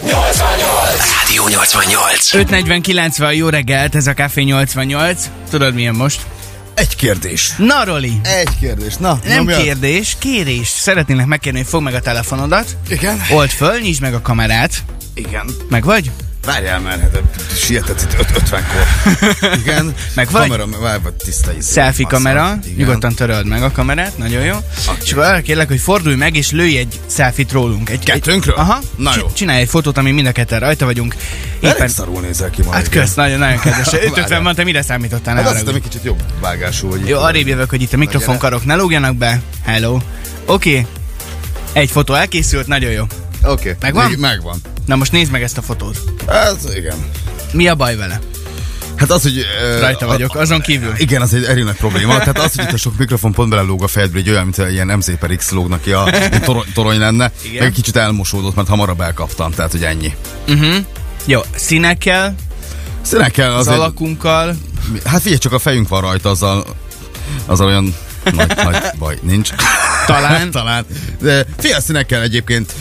Rádió 88. 5.49 van, jó reggelt, ez a Café 88. Tudod milyen most? Egy kérdés. Na, Roli! Egy kérdés. Na, Nem nyomjad. kérdés, kérés. Szeretnének megkérni, hogy fogd meg a telefonodat. Igen? Old föl, nyisd meg a kamerát. Igen. Meg vagy? Várjál már, hát sietett itt 50-kor. Igen. Meg vagy? Kamera, várj, vagy tiszta izé. Selfie kamera, Igen. nyugodtan töröld meg a kamerát, nagyon jó. És akkor arra kérlek, hogy fordulj meg és lőj egy selfie rólunk. Egy, Kettőnkről? Egy, aha, Na jó. Csinálj egy fotót, ami mind a ketten rajta vagyunk. Elég Éppen, szarul nézel ki ma. hát kösz, nagyon, nagyon kedves. Várjál. 550 mondta, mire számítottál? Hát azt hittem, egy kicsit jobb vágású, hogy Jó, arrébb jövök, hogy itt a mikrofonkarok ne lógjanak be. Hello. Oké. Okay. Egy fotó elkészült, nagyon jó. Oké. Megvan? Még- Megvan. Na most nézd meg ezt a fotót. Hát igen. Mi a baj vele? Hát az, hogy... Rajta vagyok, azon kívül. Igen, az egy nagy probléma. Tehát az, hogy itt a sok mikrofon pont belelóg a fejedbe, egy olyan, mint ilyen MZ per X lógnak ki, a torony, torony lenne. Igen. Meg egy kicsit elmosódott, mert hamarabb elkaptam, tehát hogy ennyi. Uh-huh. Jó, színekkel, Színek kell az azért... alakunkkal. Hát figyelj, csak a fejünk van rajta, azzal, azzal olyan nagy, nagy baj nincs. Talán. Talán. De figyelj, a színekkel egyébként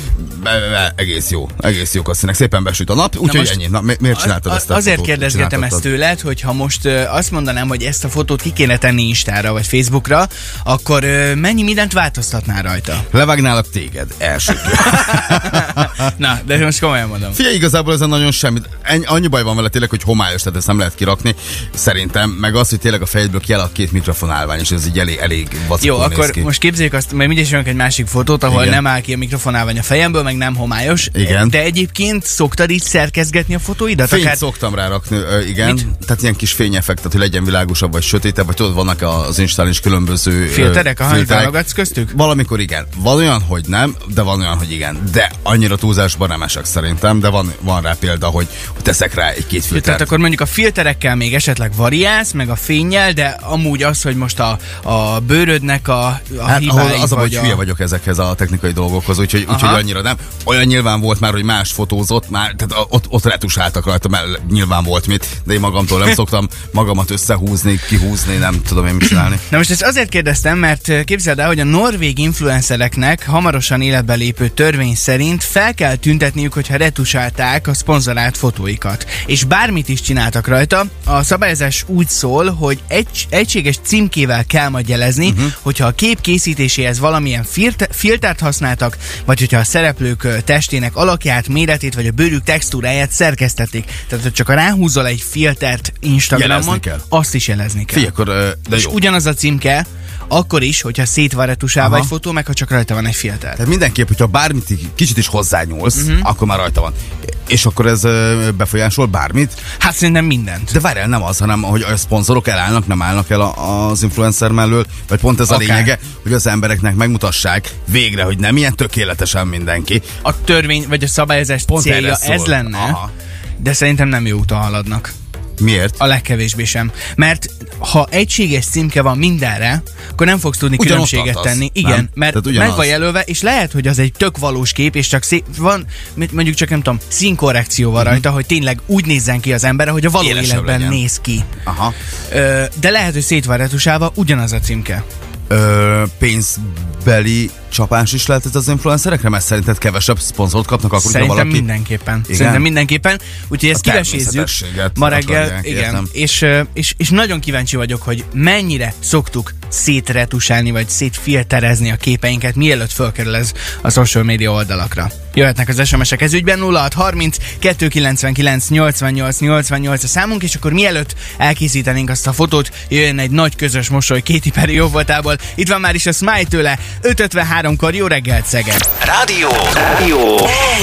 egész jó. Egész jók a színek. Szépen besüt a nap, úgyhogy ennyi. Na, mi- miért csináltad A- ezt a Azért fotót? kérdezgetem ezt tőled, hogy ha most ö, azt mondanám, hogy ezt a fotót ki kéne tenni Instára vagy Facebookra, akkor ö, mennyi mindent változtatnál rajta? Levágnálak téged, első. Na, de most komolyan mondom. Figyelj, igazából ezen nagyon semmit. Ennyi, annyi baj van vele tényleg, hogy homályos, tehát ezt nem lehet kirakni. Szerintem, meg az, hogy tényleg a fejedből kiáll két mikrofonálvány, és ez így elég, elég Jó, akkor ki. most képzeljük azt, mert mindig jönnek egy másik fotót, ahol Igen. nem áll ki a mikrofonálvány a fejemből, meg nem homályos. Igen. De egyébként szoktad így szerkezgetni a fotóidat? Fényt Akár... szoktam rá rakni, ö, igen. Mit? Tehát ilyen kis fényeffektet, hogy legyen világosabb vagy sötétebb, vagy tudod, vannak az Instán is különböző Filterek, hogy válogatsz köztük? Valamikor igen. Van olyan, hogy nem, de van olyan, hogy igen. De annyira túlzásban nem esek szerintem, de van, van rá példa, hogy, teszek rá egy-két filtert. Tehát akkor mondjuk a filterekkel még esetleg variálsz, meg a fényjel, de amúgy az, hogy most a, a bőrödnek a, a Hát ahol hibái, az a baj, hogy hülye vagyok ezekhez a technikai dolgokhoz, úgyhogy, úgyhogy Aha. annyira nem. Olyan nyilván volt már, hogy más fotózott, már, tehát ott, ott retusáltak rajta, mert nyilván volt mit, de én magamtól nem szoktam magamat összehúzni, kihúzni, nem tudom én mit csinálni. Na most ezt azért kérdeztem, mert ö, képzeld el, hogy a norvég influencereknek hamarosan életbe lépő törvény szerint fel kell tüntetniük, hogyha retusálták a szponzorált fotóikat. És bármit is csináltak rajta, a szabályozás úgy szól, hogy egy, egységes címkével kell majd jelezni, uh-huh. hogyha a kép készítéséhez valamilyen filte, filtert használtak, vagy hogyha a szereplők testének alakját, méretét, vagy a bőrük textúráját szerkesztették. Tehát, hogy csak a ráhúzol egy filtert Instagramon, azt is jelezni kell. Figyelj, akkor, de És jó. ugyanaz a címke, akkor is, hogyha szét van retusálva egy fotó, meg ha csak rajta van egy filter. Tehát mindenképp, hogyha bármit kicsit is hozzányúlsz, uh-huh. akkor már rajta van. És akkor ez befolyásol bármit? Hát szerintem mindent. De várjál, nem az, hanem hogy a szponzorok elállnak, nem állnak el az influencer mellől, vagy pont ez Akár. a lényege, hogy az embereknek megmutassák végre, hogy nem ilyen tökéletesen mindenki. A törvény vagy a szabályozás Pont célja ez lenne, Aha. de szerintem nem jó úton haladnak. Miért? A legkevésbé sem. Mert ha egységes címke van mindenre, akkor nem fogsz tudni Ugyanott különbséget tartasz, tenni. nem? Igen, mert Tehát meg van jelölve, és lehet, hogy az egy tök valós kép, és csak szép, van, mondjuk csak nem tudom, színkorrekció van rajta, hogy tényleg úgy nézzen ki az ember, hogy a való Élesebb életben legyen. néz ki. Aha. Ö, de lehet, hogy szét van retusálva, ugyanaz a címke. Ö, pénzbeli csapás is lehet ez az influencerekre, mert szerinted kevesebb szponzort kapnak akkor, Szerintem valaki... mindenképpen. Szerintem mindenképpen. Úgyhogy ezt kivesézzük ma reggel. Igen. értem. És, és, és nagyon kíváncsi vagyok, hogy mennyire szoktuk szétretusálni, vagy szétfilterezni a képeinket, mielőtt fölkerül ez a social media oldalakra. Jöhetnek az SMS-ek ez ügyben 0630 299 88 88 a számunk, és akkor mielőtt elkészítenénk azt a fotót, jöjjön egy nagy közös mosoly Katy Perry jóvoltából. Itt van már is a Smile tőle, 5.53-kor jó reggelt Szeged! Rádió. Rádió.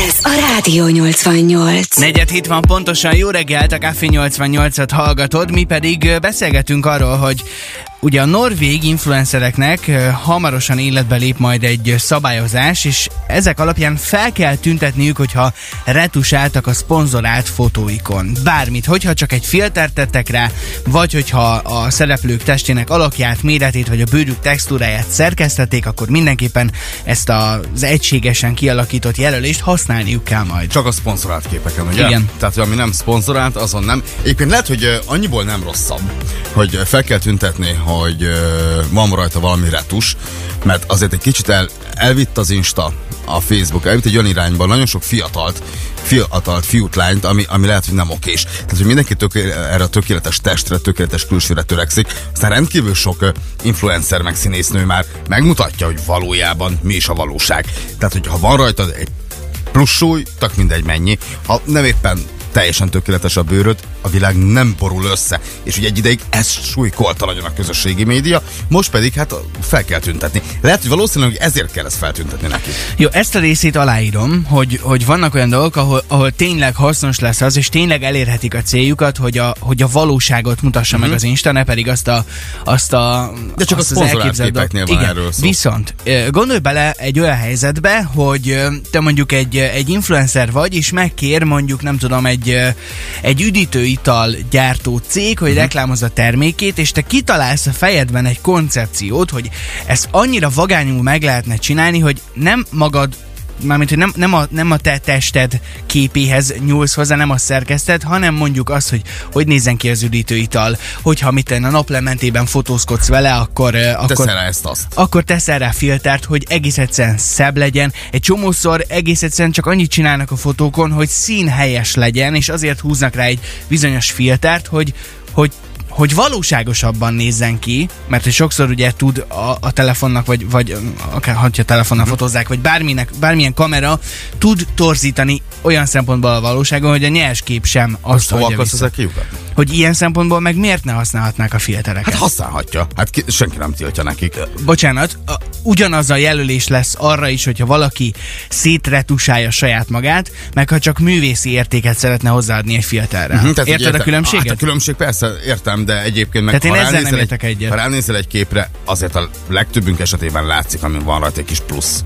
Ez a Rádió 88. Negyed hét van pontosan, jó reggelt, a Café 88-at hallgatod, mi pedig beszélgetünk arról, hogy Ugye a norvég influencereknek hamarosan életbe lép majd egy szabályozás, és ezek alapján fel kell tüntetniük, hogyha retusáltak a szponzorált fotóikon. Bármit, hogyha csak egy filtert tettek rá, vagy hogyha a szereplők testének alakját, méretét, vagy a bőrük textúráját szerkesztették, akkor mindenképpen ezt az egységesen kialakított jelölést használniuk kell majd. Csak a szponzorált képeken, ugye? Igen. Tehát, ami nem szponzorált, azon nem. Egyébként lehet, hogy annyiból nem rosszabb, hogy fel kell tüntetni, hogy van rajta valami retus, mert azért egy kicsit el, elvitt az Insta, a Facebook, elvitt egy olyan irányba, nagyon sok fiatalt, fiatalt fiút, lányt, ami, ami lehet, hogy nem okés. Tehát, hogy mindenki töké, erre a tökéletes testre, tökéletes külsőre törekszik. Aztán rendkívül sok influencer meg színésznő már megmutatja, hogy valójában mi is a valóság. Tehát, hogy ha van rajtad egy plusz súly, tak mindegy mennyi. Ha nem éppen teljesen tökéletes a bőröd, a világ nem borul össze. És ugye egy ideig ez súlykolta nagyon a közösségi média, most pedig hát fel kell tüntetni. Lehet, hogy valószínűleg ezért kell ezt feltüntetni neki. Jó, ezt a részét aláírom, hogy, hogy vannak olyan dolgok, ahol, ahol tényleg hasznos lesz az, és tényleg elérhetik a céljukat, hogy a, hogy a valóságot mutassa mm-hmm. meg az Insta, ne pedig azt a, azt a De csak azt a képeknél van Igen, erről szó. Viszont gondolj bele egy olyan helyzetbe, hogy te mondjuk egy, egy influencer vagy, és megkér mondjuk, nem tudom, egy, ö, egy üdítőital gyártó cég, hogy Mhm. reklámozza a termékét, és te kitalálsz a fejedben egy koncepciót, hogy ezt annyira vagányul meg lehetne csinálni, hogy nem magad mármint, hogy nem, nem, a, nem a te tested képéhez nyúlsz hozzá, nem azt szerkeszted, hanem mondjuk azt, hogy hogy nézzen ki az üdítőital, hogyha mit a naplementében fotózkodsz vele, akkor, akkor, Teszel rá ezt azt. akkor teszel rá filtert, hogy egész egyszerűen szebb legyen. Egy csomószor egész egyszerűen csak annyit csinálnak a fotókon, hogy színhelyes legyen, és azért húznak rá egy bizonyos filtert, hogy, hogy hogy valóságosabban nézzen ki, mert hogy sokszor ugye tud a, a telefonnak, vagy, vagy akár ha telefonnal Mhm. fotózzák, vagy bárminek, bármilyen kamera tud torzítani olyan szempontból a valóságon, hogy a nyers kép sem azt Most hova akarsz ezzel kiukadni? Hogy ilyen szempontból meg miért ne használhatnák a filtereket? Hát használhatja. Hát ki, senki nem tiltja nekik. bocsánat, a, ugyanaz a jelölés lesz arra is, hogyha valaki szétretusálja saját magát, meg ha csak művészi értéket szeretne hozzáadni egy filterre. Mhm, Uh-huh, tehát, hogy Érted a értem- különbséget? Hát a különbség persze, értem, de egyébként meg Tehát én ezzel nem értek egy, egyet. Ha ránézel egy képre, azért a legtöbbünk esetében látszik, amin van rajta egy kis plusz.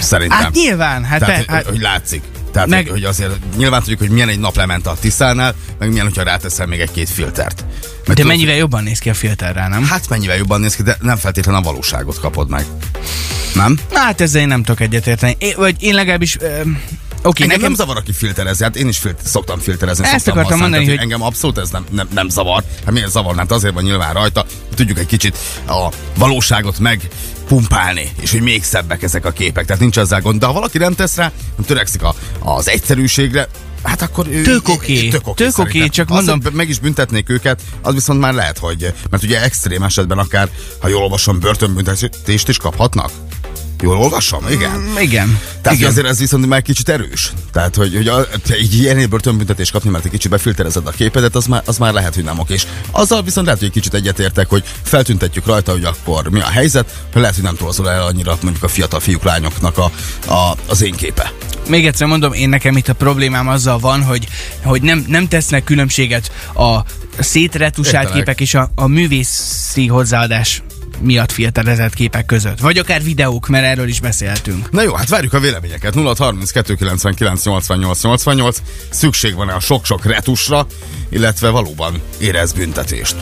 Szerintem. Hát nyilván, hát, Tehát, hogy, hát hogy látszik. Tehát, Meg- hogy, azért nyilván tudjuk, hogy milyen egy naplemente a Tiszánál, meg milyen, hogyha ráteszel még egy-két filtert. Meg de tudod, mennyivel jobban néz ki a filterrel, nem? Hát mennyivel jobban néz ki, de nem feltétlenül a valóságot kapod meg. Nem? Hát ezzel én nem tudok egyetérteni. Én, vagy én legalábbis... Ö, Oké, Engem nekem nem zavar, aki filterezi, hát én is filter, szoktam filterezni. Ezt szoktam akartam mondani, tehát hogy- Engem abszolút ez nem, nem, nem zavar. Hát miért zavar? Hát azért van nyilván rajta, tudjuk egy kicsit a valóságot megpumpálni, és hogy még szebbek ezek a képek. Tehát nincs ezzel gond. De ha valaki nem tesz rá, nem törekszik a, az egyszerűségre, Hát akkor ő, Tök oké. tök oké, szerintem. csak Az, mondom- meg is büntetnék őket, az viszont már lehet, hogy, mert ugye extrém esetben akár, ha jól olvasom, börtönbüntetést is kaphatnak. Jól olvasom? Igen. Mm, Igen. Tehát Igen. azért ez viszont már kicsit erős. Tehát, hogy, hogy a, így ilyenél börtönbüntetést kapni, mert egy kicsit befilterezed a képedet, az már, az már lehet, hogy nem okés. Azzal viszont lehet, hogy egy kicsit egyetértek, hogy feltüntetjük rajta, hogy akkor mi a helyzet, lehet, hogy nem torzol el annyira mondjuk a fiatal fiúk, lányoknak a, a, az én képe. Még egyszer mondom, én nekem itt a problémám azzal van, hogy, hogy nem, nem tesznek különbséget a szétretusált képek és a, a művészi hozzáadás miatt filterezett képek között. Vagy akár videók, mert erről is beszéltünk. Na jó, hát várjuk a véleményeket. 0 32 99 88 88. Szükség van-e a sok-sok retusra, illetve valóban érez büntetést.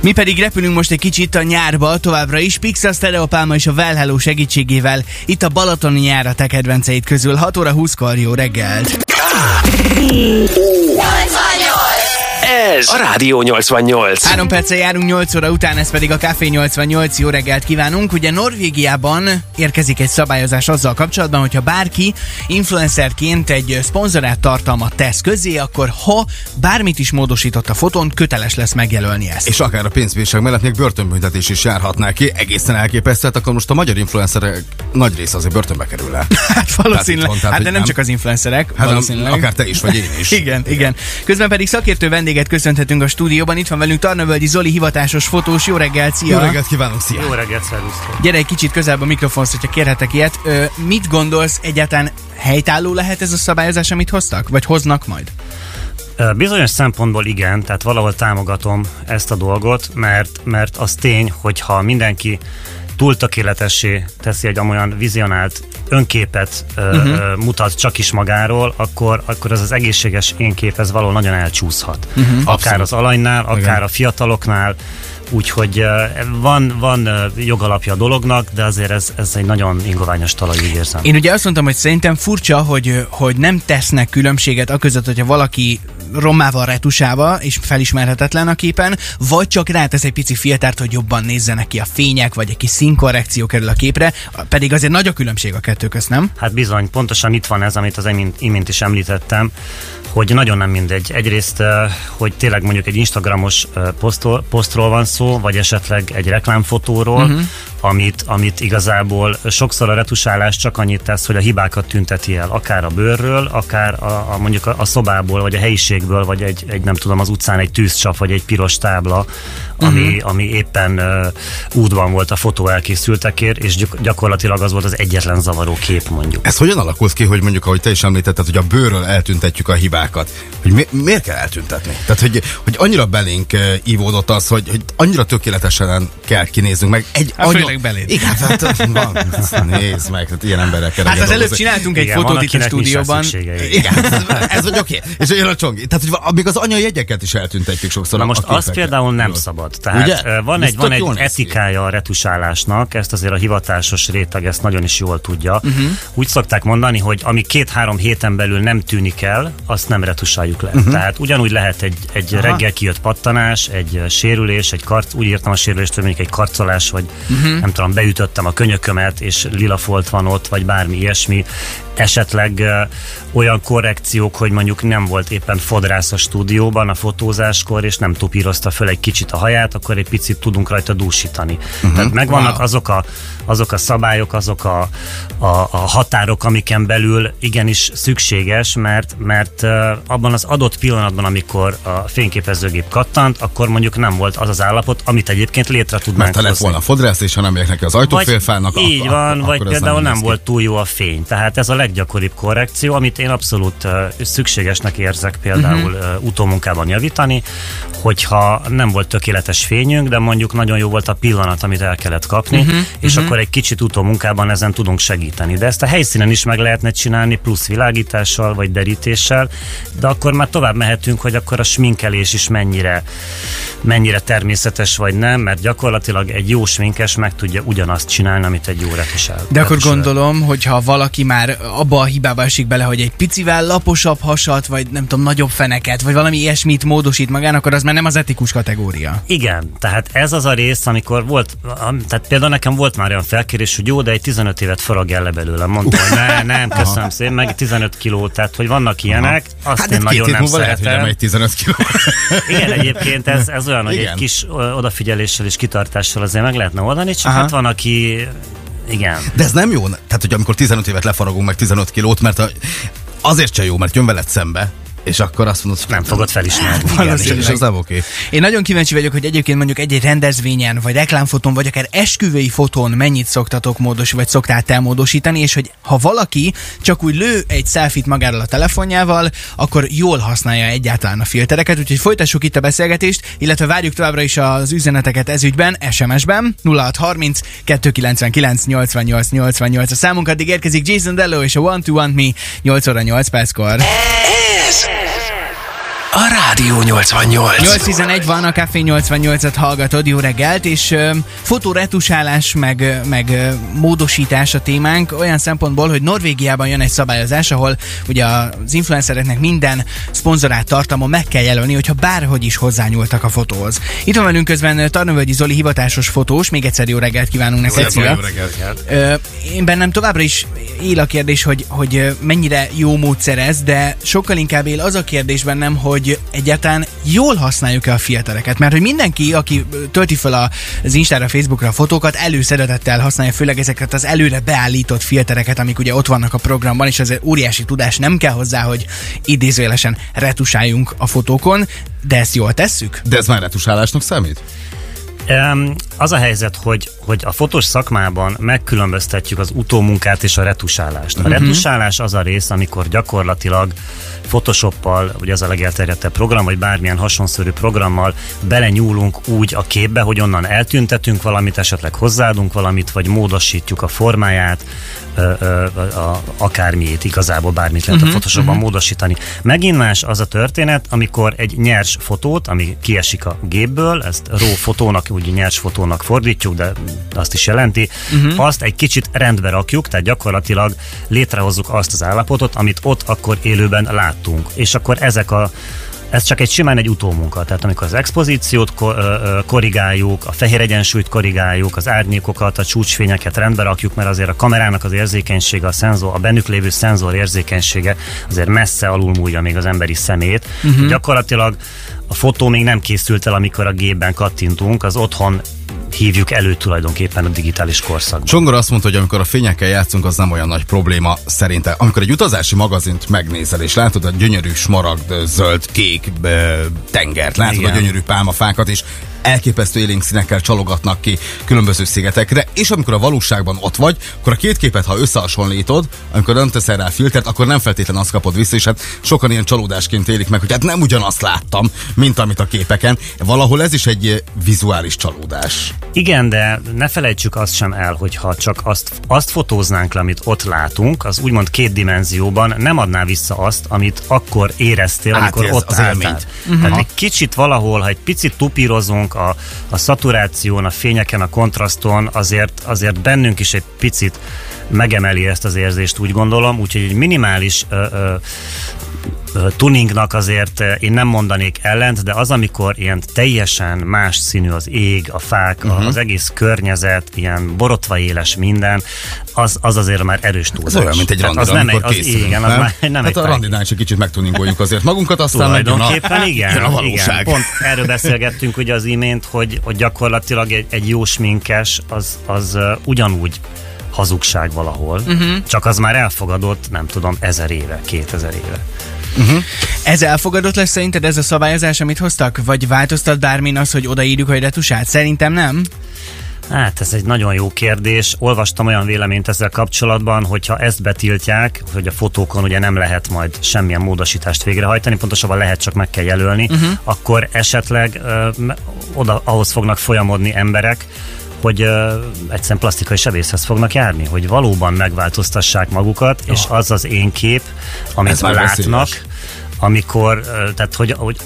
Mi pedig repülünk most egy kicsit a nyárba, továbbra is Pixar Stereopálma és a Well Hello segítségével. Itt a Balatoni nyár a te kedvenceid közül. 6 óra 20-kor jó reggelt! Ez a Rádió 88. Három perccel járunk 8 óra után, ez pedig a Café 88. Jó reggelt kívánunk. Ugye Norvégiában érkezik egy szabályozás azzal kapcsolatban, hogyha bárki influencerként egy szponzorát tartalmat tesz közé, akkor ha bármit is módosított a fotón, köteles lesz megjelölni ezt. És akár a pénzbírság mellett még börtönbüntetés is járhat neki. Egészen elképesztő, akkor most a magyar influencerek nagy része azért börtönbe kerül el. Hát valószínűleg. Tehát, Hát de nem nem. csak az influencerek, Hát valószínűleg. akár te is, vagy én is. Igen, igen. Közben pedig szakértő vendéget köszönhetünk a stúdióban. Itt van velünk Tarnavölgyi Zoli, hivatásos fotós. Jó reggelt, szia! Jó reggelt kívánok, szia! Jó reggelt, szervusztok! Gyere egy kicsit közelebb a mikrofonhoz, hogyha kérhetek ilyet. Ö, mit gondolsz, egyáltalán helytálló lehet ez a szabályozás, amit hoztak? Vagy hoznak majd? Bizonyos szempontból igen, tehát valahol támogatom ezt a dolgot, mert, mert az tény, hogyha mindenki túl tökéletessé teszi egy amolyan vizionált önképet uh-huh. ö, mutat csak is magáról, akkor, akkor ez az egészséges én kép ez valahol nagyon elcsúszhat. Uh-huh. Akár Abszolút. az alanynál, akár Igen. a fiataloknál, Úgyhogy van, van jogalapja a dolognak, de azért ez, ez egy nagyon ingoványos talaj, úgy érzem. Én ugye azt mondtam, hogy szerintem furcsa, hogy, hogy nem tesznek különbséget a között, hogyha valaki rommával, retusálva, és felismerhetetlen a képen, vagy csak rátesz egy pici filtert, hogy jobban nézzenek ki a fények, vagy egy kis színkorrekció kerül a képre, pedig azért nagy a különbség a kettő közt, nem? Hát bizony, pontosan itt van ez, amit az imént, imént is említettem, hogy nagyon nem mindegy. Egyrészt, eh, hogy tényleg mondjuk egy Instagramos eh, posztról, posztról van szó, vagy esetleg egy reklámfotóról, uh-huh. Amit, amit igazából sokszor a retusálás csak annyit tesz, hogy a hibákat tünteti el, akár a bőrről, akár a, a mondjuk a, a szobából, vagy a helyiségből, vagy egy, egy nem tudom, az utcán egy tűzcsap, vagy egy piros tábla, ami, uh-huh. ami éppen uh, útban volt a fotó elkészültekért, és gyakorlatilag az volt az egyetlen zavaró kép mondjuk. Ez hogyan alakult ki, hogy mondjuk, ahogy te is említetted, hogy a bőrről eltüntetjük a hibákat. Hogy mi, miért kell eltüntetni? Tehát, hogy, hogy annyira belénk uh, ívódott az, hogy, hogy annyira tökéletesen kell kinéznünk meg. Egy hát anya... főleg beléd. Igen, hát van, nézd meg, tehát ilyen emberek Hát az előbb csináltunk egy fotót itt a stúdióban. Igen, ez vagy oké. És jön a csongi. Tehát, hogy még az anyajegyeket is eltüntetjük sokszor. Na most az például nem Jó. Szabad. Tehát Ugye? van egy, van egy etikája a retusálásnak, ezt azért a hivatásos réteg ezt nagyon is jól tudja. Uh-huh. Úgy szokták mondani, hogy ami két-három héten belül nem tűnik el, azt nem retusáljuk le. Uh-huh. Tehát ugyanúgy lehet egy, egy reggel kijött pattanás, egy sérülés, egy karc, úgy írtam a sérülést, hogy mondjuk egy karcolás, vagy uh-huh. nem tudom, beütöttem a könyökömet, és lila folt van ott, vagy bármi ilyesmi esetleg olyan korrekciók, hogy mondjuk nem volt éppen fodrász a stúdióban a fotózáskor, és nem tupírozta föl egy kicsit a haját, akkor egy picit tudunk rajta dúsítani. Uh-huh. Tehát megvannak wow. azok, a, azok a szabályok, azok a, a, a határok, amiken belül igenis szükséges, mert, mert abban az adott pillanatban, amikor a fényképezőgép kattant, akkor mondjuk nem volt az az állapot, amit egyébként létre tudnánk Mert ha lett volna fodrász, és ha nem neki az ajtófélfának, Így ak- van, ak- vagy például nem, nem volt túl jó a fény. Tehát ez a leggyakoribb korrekció, amit én abszolút uh, szükségesnek érzek például uh-huh. uh, utómunkában javítani, hogyha nem volt tökéletes fényünk, de mondjuk nagyon jó volt a pillanat, amit el kellett kapni, uh-huh. és uh-huh. akkor egy kicsit utómunkában ezen tudunk segíteni. De ezt a helyszínen is meg lehetne csinálni, plusz világítással vagy derítéssel, de akkor már tovább mehetünk, hogy akkor a sminkelés is mennyire, mennyire természetes vagy nem, mert gyakorlatilag egy jó sminkes meg tudja ugyanazt csinálni, amit egy jó retusál. De akkor gondolom, hogyha valaki már abba a hibába esik bele, hogy egy picivel laposabb hasat, vagy nem tudom, nagyobb feneket, vagy valami ilyesmit módosít magán, akkor az már nem az etikus kategória. Igen, tehát ez az a rész, amikor volt, tehát például nekem volt már olyan felkérés, hogy jó, de egy 15 évet faragj le belőle. Mondtam, hogy ne, nem, köszönöm szépen, meg 15 kiló, tehát hogy vannak ilyenek, Aha. azt hát én nagyon nem szeretem. Lehet, hogy 15 kiló. Igen, egyébként ez, ez olyan, hogy Igen. egy kis odafigyeléssel és kitartással azért meg lehetne oldani, csak Aha. hát van, aki igen. De ez nem jó, tehát hogy amikor 15 évet lefaragunk meg 15 kilót, mert a, azért sem jó, mert jön veled szembe, és akkor azt mondod, hogy nem fogod felismerni. Igen, és, és az nem oké. Én nagyon kíváncsi vagyok, hogy egyébként mondjuk egy-egy rendezvényen, vagy reklámfotón, vagy akár esküvői fotón mennyit szoktatok módos, vagy szoktál te módosítani, és hogy ha valaki csak úgy lő egy selfit magáról a telefonjával, akkor jól használja egyáltalán a filtereket, úgyhogy folytassuk itt a beszélgetést, illetve várjuk továbbra is az üzeneteket ezügyben, SMS-ben 0630 299 88 88. A számunk addig érkezik Jason Dello és a One to Want Me 8 óra 8 perckor. Ez Yes. A Rádió 88. 8.11 van, a Café 88-at hallgatod, jó reggelt, és uh, fotóretusálás, meg, meg uh, módosítás a témánk olyan szempontból, hogy Norvégiában jön egy szabályozás, ahol ugye az influencereknek minden szponzorát tartalma meg kell jelölni, hogyha bárhogy is hozzányúltak a fotóhoz. Itt van velünk közben Tarnövölgyi Zoli hivatásos fotós, még egyszer jó reggelt kívánunk neked, szia! Jó reggelt! Uh, én bennem továbbra is él a kérdés, hogy, hogy mennyire jó módszer ez, de sokkal inkább él az a kérdés bennem, hogy hogy egyáltalán jól használjuk-e a filtereket. Mert hogy mindenki, aki tölti fel az Instára, Facebookra a fotókat, előszeretettel használja főleg ezeket az előre beállított filtereket, amik ugye ott vannak a programban, és azért óriási tudás nem kell hozzá, hogy idézőjelesen retusáljunk a fotókon, de ezt jól tesszük? De ez már retusálásnak számít? Az a helyzet, hogy, hogy a fotós szakmában megkülönböztetjük az utómunkát és a retusálást. A uh-huh. retusálás az a rész, amikor gyakorlatilag Photoshoppal, vagy az a legelterjedtebb program, vagy bármilyen hasonszörű programmal belenyúlunk úgy a képbe, hogy onnan eltüntetünk valamit, esetleg hozzáadunk valamit, vagy módosítjuk a formáját, a, akármiét, igazából bármit lehet uh-huh, a Photoshopban uh-huh. módosítani. Megint más az a történet, amikor egy nyers fotót, ami kiesik a gépből, ezt RAW fotónak, úgy nyers fotónak fordítjuk, de azt is jelenti, uh-huh. azt egy kicsit rendbe rakjuk, tehát gyakorlatilag létrehozzuk azt az állapotot, amit ott akkor élőben láttunk. És akkor ezek a ez csak egy simán egy utómunka. Tehát amikor az expozíciót ko- korrigáljuk, a fehér egyensúlyt korrigáljuk, az árnyékokat, a csúcsfényeket rendbe rakjuk, mert azért a kamerának az érzékenysége, a szenzor, a bennük lévő szenzor érzékenysége azért messze alulmúlja még az emberi szemét. Uh-huh. Gyakorlatilag a fotó még nem készült el, amikor a gépben kattintunk, az otthon hívjuk elő tulajdonképpen a digitális korszakban. Csongor azt mondta, hogy amikor a fényekkel játszunk, az nem olyan nagy probléma szerinte. Amikor egy utazási magazint megnézel, és látod a gyönyörű smaragd, zöld, kék ö, tengert, látod Igen. a gyönyörű pálmafákat, és elképesztő élénk színekkel csalogatnak ki különböző szigetekre, és amikor a valóságban ott vagy, akkor a két képet, ha összehasonlítod, amikor nem teszel rá filtert, akkor nem feltétlenül azt kapod vissza, és hát sokan ilyen csalódásként élik meg, hogy hát nem ugyanazt láttam, mint amit a képeken. Valahol ez is egy vizuális csalódás. Igen, de ne felejtsük azt sem el, hogy ha csak azt, azt fotóznánk le, amit ott látunk, az úgymond két dimenzióban nem adná vissza azt, amit akkor éreztél, amikor Átérz ott az álltál. élményt. Tehát egy kicsit valahol, ha egy picit tupírozunk a, a szaturáción, a fényeken, a kontraszton, azért, azért bennünk is egy picit megemeli ezt az érzést, úgy gondolom, úgyhogy egy minimális ö, ö, tuningnak azért én nem mondanék ellent, de az, amikor ilyen teljesen más színű az ég, a fák, uh-huh. az egész környezet, ilyen borotva éles minden, az, az azért már erős túlzás. Ez olyan, mint egy randira, az nem egy, az, készülünk, igen, az nem? már nem hát egy a randinál is egy kicsit megtuningoljuk azért magunkat, aztán megjön a, Tulajdonképpen igen, a igen. Pont erről beszélgettünk ugye az imént, hogy, hogy gyakorlatilag egy, egy jó sminkes az, az ugyanúgy hazugság valahol, uh-huh. csak az már elfogadott, nem tudom, ezer éve, kétezer éve. Ez elfogadott lesz szerinted ez a szabályozás, amit hoztak? Vagy változtat bármin az, hogy odaírjuk, hogy retusát? Szerintem nem. Hát ez egy nagyon jó kérdés. Olvastam olyan véleményt ezzel kapcsolatban, hogyha ezt betiltják, hogy a fotókon ugye nem lehet majd semmilyen módosítást végrehajtani, pontosabban lehet, csak meg kell jelölni, uh-huh. akkor esetleg ö, oda ahhoz fognak folyamodni emberek, hogy ö, egyszerűen plastikai sebészhez fognak járni, hogy valóban megváltoztassák magukat, és az az én kép, amit Ez látnak, amikor, tehát hogy, hogy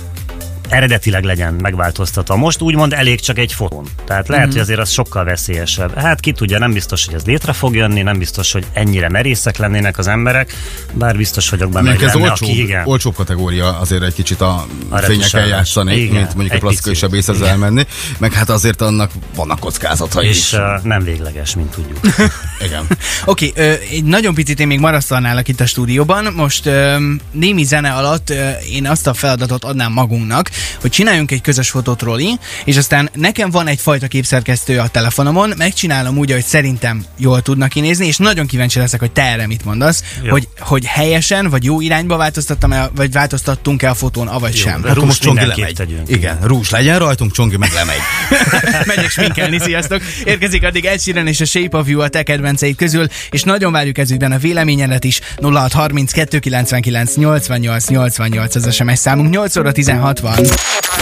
eredetileg legyen megváltoztatva. Most úgymond elég csak egy fotón. Tehát lehet, mm-hmm. hogy azért az sokkal veszélyesebb. Hát ki tudja, nem biztos, hogy ez létre fog jönni, nem biztos, hogy ennyire merészek lennének az emberek, bár biztos vagyok benne, hogy ez lenne, olcsóbb, aki igen. olcsóbb kategória azért egy kicsit a, A fényekkel játszani, Igen, mint mondjuk a plastikai sebészhez elmenni, meg hát azért annak vannak kockázatai És is. uh, nem végleges, mint tudjuk. Igen. Oké, okay, egy nagyon picit én még marasztalnálak itt a stúdióban. Most ö, némi zene alatt ö, én azt a feladatot adnám magunknak, hogy csináljunk egy közös fotót Roli, és aztán nekem van egyfajta képszerkesztő a telefonomon, megcsinálom úgy, hogy szerintem jól tudnak kinézni, és nagyon kíváncsi leszek, hogy te erre mit mondasz, Jó. hogy, hogy helyesen vagy jó irányba változtattam el, vagy változtattunk-e a fotón, avagy sem. de Akkor most Csongi lemegy. tegyünk. Igen, rús legyen rajtunk, Csongi meg lemegy. Megyek sminkelni, sziasztok! Érkezik addig Ed Sheeran és a Shape of You a te kedvenceid közül, és nagyon várjuk ezügyben a véleményedet is. 0630 299 88 88 az SMS számunk, 8 óra 16 van.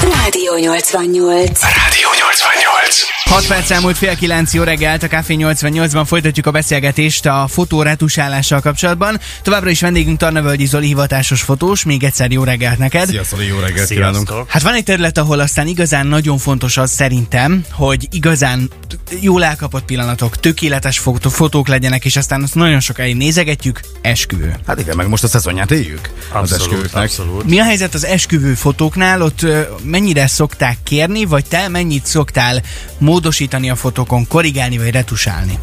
Rádió 88. Rádió 88. 6 perc elmúlt fél 9 jó reggelt, a Café 88-ban folytatjuk a beszélgetést a fotóretusálással kapcsolatban. Továbbra is vendégünk Tarnavölgyi Zoli hivatásos fotós, még egyszer jó reggelt neked. Szia, Szoli, jó reggelt kívánunk. Sziasztok! Hát van egy terület, ahol aztán igazán nagyon fontos az szerintem, hogy igazán jól elkapott pillanatok, tökéletes fotó, fotók legyenek, és aztán azt nagyon sokáig nézegetjük, esküvő. Hát igen, meg most a szezonját éljük az Abszolút, esküvőknek. abszolút. Mi a helyzet az esküvő fotóknál? Ott mennyire szokták kérni, vagy te mennyit szoktál módosítani a fotókon, korrigálni vagy retusálni?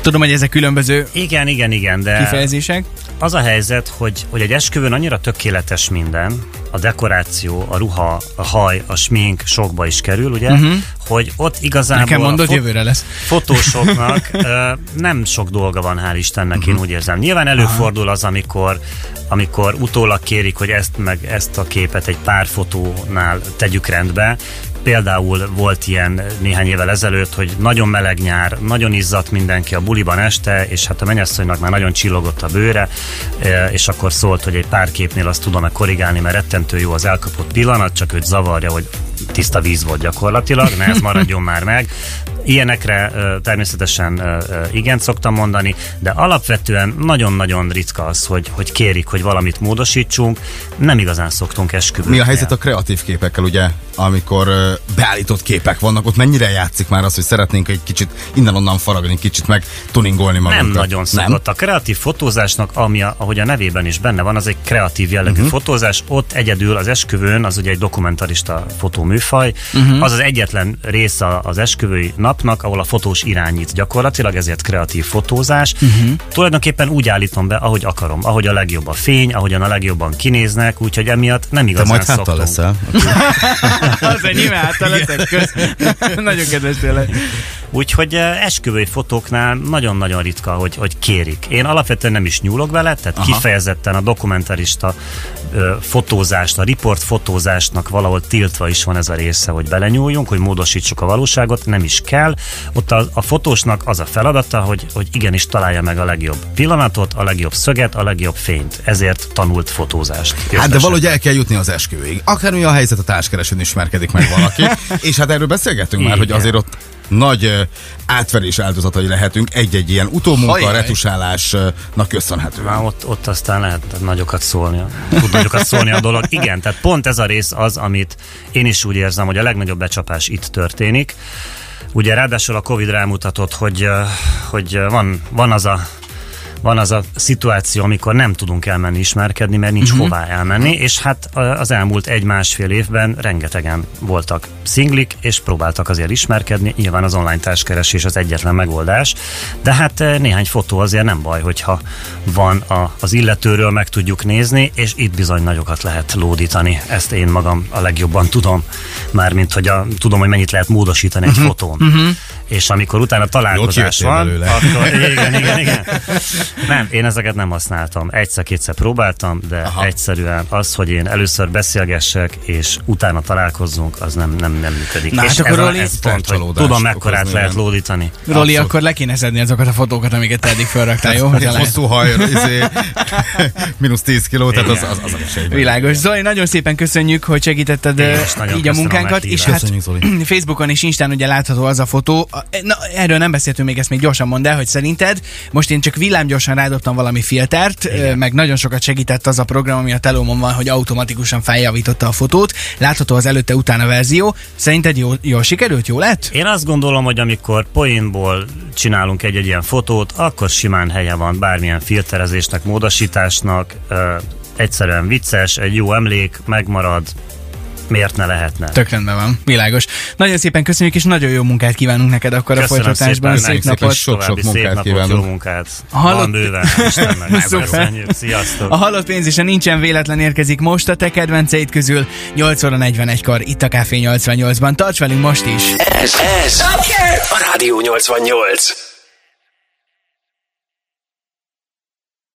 Tudom, hogy ezek különböző Igen, igen, igen, de kifejezések. az a helyzet, hogy, hogy egy esküvőn annyira tökéletes minden, a dekoráció, a ruha, a haj, a smink sokba is kerül, ugye, uh-huh. hogy ott igazából Nekem mondod, a fot- jövőre lesz. fotósoknak ö, nem sok dolga van, hál' Istennek, Mhm. én úgy érzem. Nyilván előfordul az, amikor, amikor utólag kérik, hogy ezt meg ezt a képet egy pár fotónál tegyük rendbe. Például volt ilyen néhány évvel ezelőtt, hogy nagyon meleg nyár, nagyon izzadt mindenki a buliban este, és hát a mennyasszonynak már nagyon csillogott a bőre, ö, és akkor szólt, hogy egy pár képnél azt tudom-e korrigálni, mert rettentő jó az elkapott pillanat, csak őt zavarja, hogy tiszta víz volt gyakorlatilag, ne ez maradjon már meg. Ilyenekre természetesen igen szoktam mondani, de alapvetően nagyon-nagyon ritka az, hogy, hogy kérik, hogy valamit módosítsunk. Nem igazán szoktunk esküvőt. Mi a helyzet a kreatív képekkel, ugye, amikor beállított képek vannak, ott mennyire játszik már az, hogy szeretnénk egy kicsit innen-onnan faragni, kicsit meg tuningolni magunkat? Nem nagyon szokott. A kreatív fotózásnak, ami a, ahogy a nevében is benne van, az egy kreatív jellegű uh-huh. fotózás. Ott egyedül az esküvőn, az ugye egy dokumentarista fotóműfaj, uh-huh. az az egyetlen része az esküvői napnak, ahol a fotós irányít gyakorlatilag, ezért kreatív fotózás. Uh-huh. Tulajdonképpen úgy állítom be, ahogy akarom, ahogy a legjobb a fény, ahogyan a legjobban kinéznek, úgyhogy emiatt nem Te igazán majd háttal leszel. Az enyém által leszek. Nagyon kedves tényleg. Úgyhogy eh, esküvői fotóknál nagyon-nagyon ritka, hogy, hogy kérik. Én alapvetően nem is nyúlok vele, tehát Aha. kifejezetten a dokumentarista ö, fotózást, a riport fotózásnak valahol tiltva is van ez a része, hogy belenyúljunk, hogy módosítsuk a valóságot, nem is kell. Ott a, a fotósnak az a feladata, hogy, hogy igenis találja meg a legjobb pillanatot, a legjobb szöget, a legjobb fényt. Ezért tanult fotózást. Hát de Értesen. valahogy el kell jutni az esküvőig. Akár mi a helyzet a társkeresőn ismerkedik meg valaki. és hát erről beszélgettünk már, hogy Igen. azért ott nagy átverés áldozatai lehetünk egy-egy ilyen utómunka, Hajjaj. retusálásnak köszönhetően. Már ott, ott aztán lehet nagyokat szólni, tud nagyokat szólni a dolog. Igen, tehát pont ez a rész az, amit én is úgy érzem, hogy a legnagyobb becsapás itt történik. Ugye ráadásul a Covid rámutatott, hogy, hogy van, van az a van az a szituáció, amikor nem tudunk elmenni ismerkedni, mert nincs uh-huh. hová elmenni, és hát az elmúlt egy-másfél évben rengetegen voltak szinglik, és próbáltak azért ismerkedni, nyilván az online társkeresés az egyetlen megoldás, de hát ö, néhány fotó azért nem baj, hogyha van a, az illetőről, meg tudjuk nézni, és itt bizony nagyokat lehet lódítani, ezt én magam a legjobban tudom, mármint, hogy a, tudom, hogy mennyit lehet módosítani egy uh-huh. fotón. Uh-huh. És amikor utána találkozás van, belőle. akkor igen, igen, igen. Nem, én ezeket nem használtam. Egyszer-kétszer próbáltam, de Aha. Egyszerűen az, hogy én először beszélgessek, és utána találkozzunk, az nem, nem, nem működik. Na, és hát akkor ez, a, Roli, ez pont, hogy tudom, mekkorát okozni, lehet lódítani. Roli, Abszolút. akkor le kéne szedni azokat a fotókat, amiket eddig felraktál, jó? Hogy hosszú haj, izé, mínusz 10 kiló, tehát az, az, az, az Világos. Zoli, nagyon szépen köszönjük, hogy segítetted nagyon így a a munkánkat, és hát. Facebookon és Instán ugye látható az a fotó. A- Na, erről nem beszéltünk még, ezt még gyorsan mondd el, hogy szerinted most én csak villámgyorsan rádobtam valami filtert, ö, meg nagyon sokat segített az a program, ami a telómon van, hogy automatikusan feljavította a fotót. Látható az előtte-utána verzió. Szerinted jó, jól sikerült? Jó lett? Én azt gondolom, hogy amikor poénból csinálunk egy-egy ilyen fotót, akkor simán helye van bármilyen filterezésnek, módosításnak, egyszerűen vicces, egy jó emlék, megmarad, miért ne lehetne? Tök rendben van. Világos. Nagyon szépen köszönjük, és nagyon jó munkát kívánunk neked akkor a Köszönöm folytatásban. szépen, Szép napot. sok- További munkát szép napot, kívánunk. jó munkát. Hallott- Van bőven, Istennek. Sziasztok. A halott pénz is a nincsen véletlen érkezik most a te kedvenceid közül 8 óra 41-kor itt a Café 88-ban. Tarts velünk most is! Ez, ez a Rádió 88.